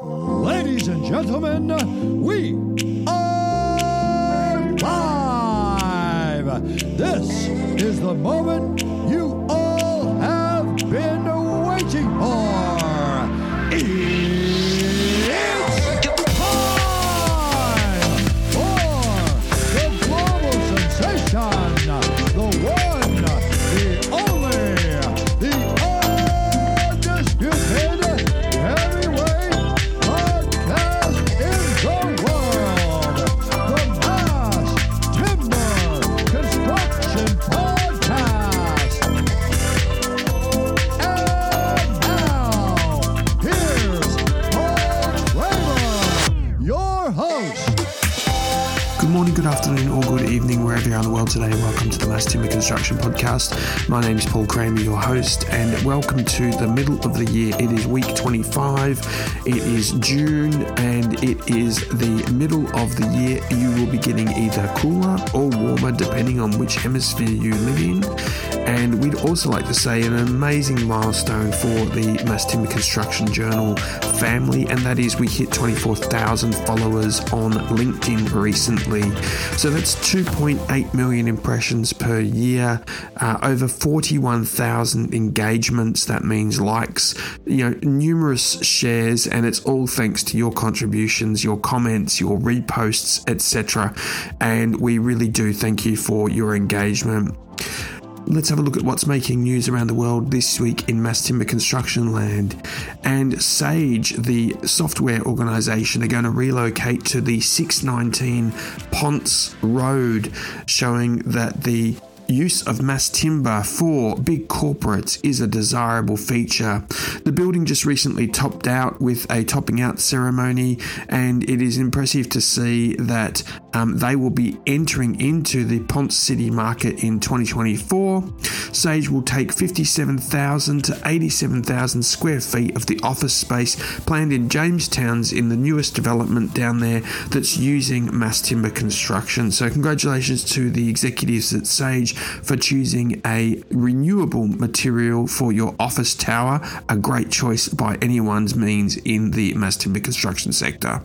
Ladies and gentlemen, we are live. This is the moment Good morning, good afternoon, or good evening, wherever you are in the world today. Welcome to the Mass Timber Construction Podcast. My name is Paul Kramer, your host, and welcome to the middle of the year. It is week 25, it is June, and it is the middle of the year. You will be getting either cooler or warmer, depending on which hemisphere you live in. And we'd also like to say an amazing milestone for the Mass Timber Construction Journal family, and that is we hit 24,000 followers on LinkedIn recently. So that's 2.8 million impressions per year, uh, over 41,000 engagements. That means likes, you know, numerous shares, and it's all thanks to your contributions, your comments, your reposts, etc. And we really do thank you for your engagement. Let's have a look at what's making news around the world this week in mass timber construction land. And Sage, the software organization, are going to relocate to the 619 Ponce Road, showing that the use of mass timber for big corporates is a desirable feature. The building just recently topped out with a topping out ceremony, and it is impressive to see that um, they will be entering into the Ponce City market in 2024. Sage will take 57,000 to 87,000 square feet of the office space planned in Jamestown's in the newest development down there that's using mass timber construction. So, congratulations to the executives at Sage for choosing a renewable material for your office tower, a great choice by anyone's means in the mass timber construction sector.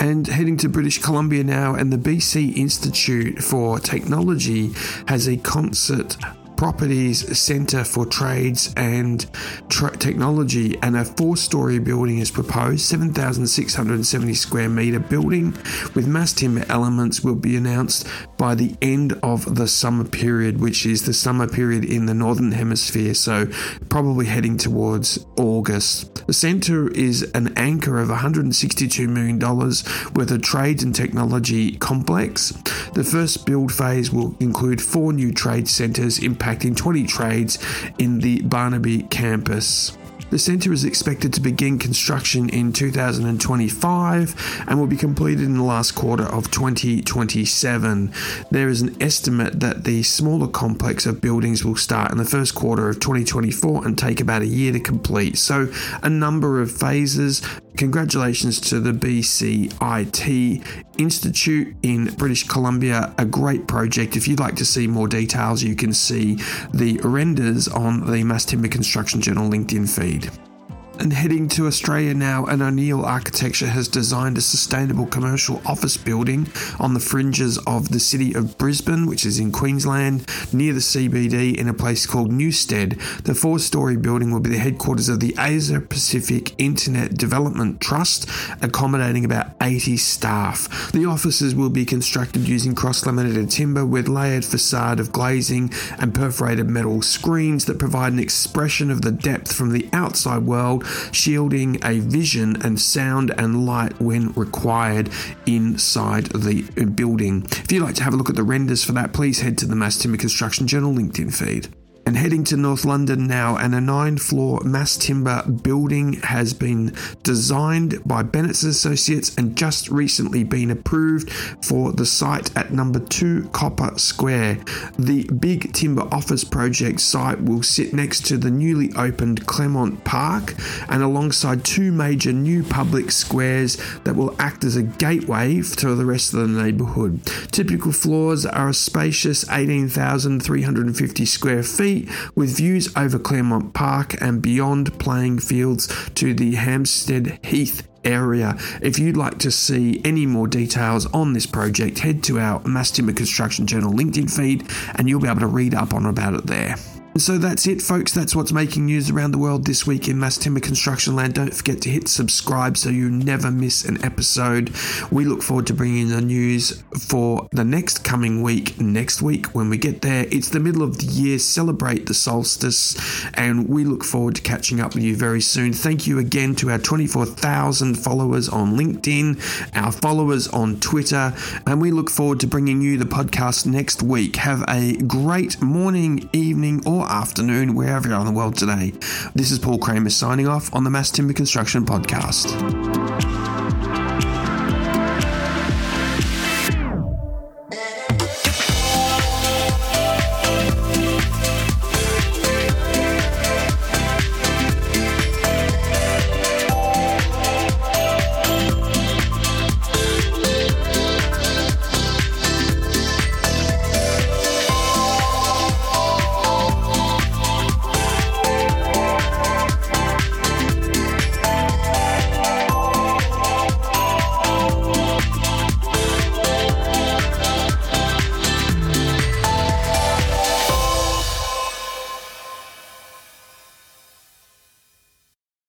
And heading to British Columbia now, and the BC Institute for Technology has a concert Properties Centre for Trades and Tra- Technology, and a four story building is proposed. 7,670 square metre building with mass timber elements will be announced by the end of the summer period, which is the summer period in the Northern Hemisphere, so probably heading towards August. The centre is an anchor of $162 million worth of trades and technology complex. The first build phase will include four new trade centres impacting 20 trades in the Burnaby campus. The centre is expected to begin construction in 2025 and will be completed in the last quarter of 2027. There is an estimate that the smaller complex of buildings will start in the first quarter of 2024 and take about a year to complete. So, a number of phases. Congratulations to the BCIT Institute in British Columbia, a great project. If you'd like to see more details, you can see the renders on the Mass Timber Construction Journal LinkedIn feed. And heading to Australia now, an O'Neill Architecture has designed a sustainable commercial office building on the fringes of the city of Brisbane, which is in Queensland, near the CBD in a place called Newstead. The four story building will be the headquarters of the Asia Pacific Internet Development Trust, accommodating about 80 staff. The offices will be constructed using cross laminated timber with layered facade of glazing and perforated metal screens that provide an expression of the depth from the outside world shielding a vision and sound and light when required inside the building. If you'd like to have a look at the renders for that, please head to the Mass Timber Construction Journal LinkedIn feed. And heading to North London now, and a nine floor mass timber building has been designed by Bennetts Associates and just recently been approved for the site at number two Copper Square. The big timber office project site will sit next to the newly opened Claremont Park and alongside two major new public squares that will act as a gateway to the rest of the neighbourhood. Typical floors are a spacious 18,350 square feet with views over Claremont Park and beyond playing fields to the Hampstead Heath area. If you'd like to see any more details on this project, head to our Mass Timber Construction Journal LinkedIn feed and you'll be able to read up on about it there. So that's it, folks. That's what's making news around the world this week in mass timber construction land. Don't forget to hit subscribe so you never miss an episode. We look forward to bringing the news for the next coming week. Next week, when we get there, it's the middle of the year. Celebrate the solstice, and we look forward to catching up with you very soon. Thank you again to our 24,000 followers on LinkedIn, our followers on Twitter, and we look forward to bringing you the podcast next week. Have a great morning, evening, or afternoon, wherever you are in the world today. This is Paul Kramer signing off on the Mass Timber Construction Podcast.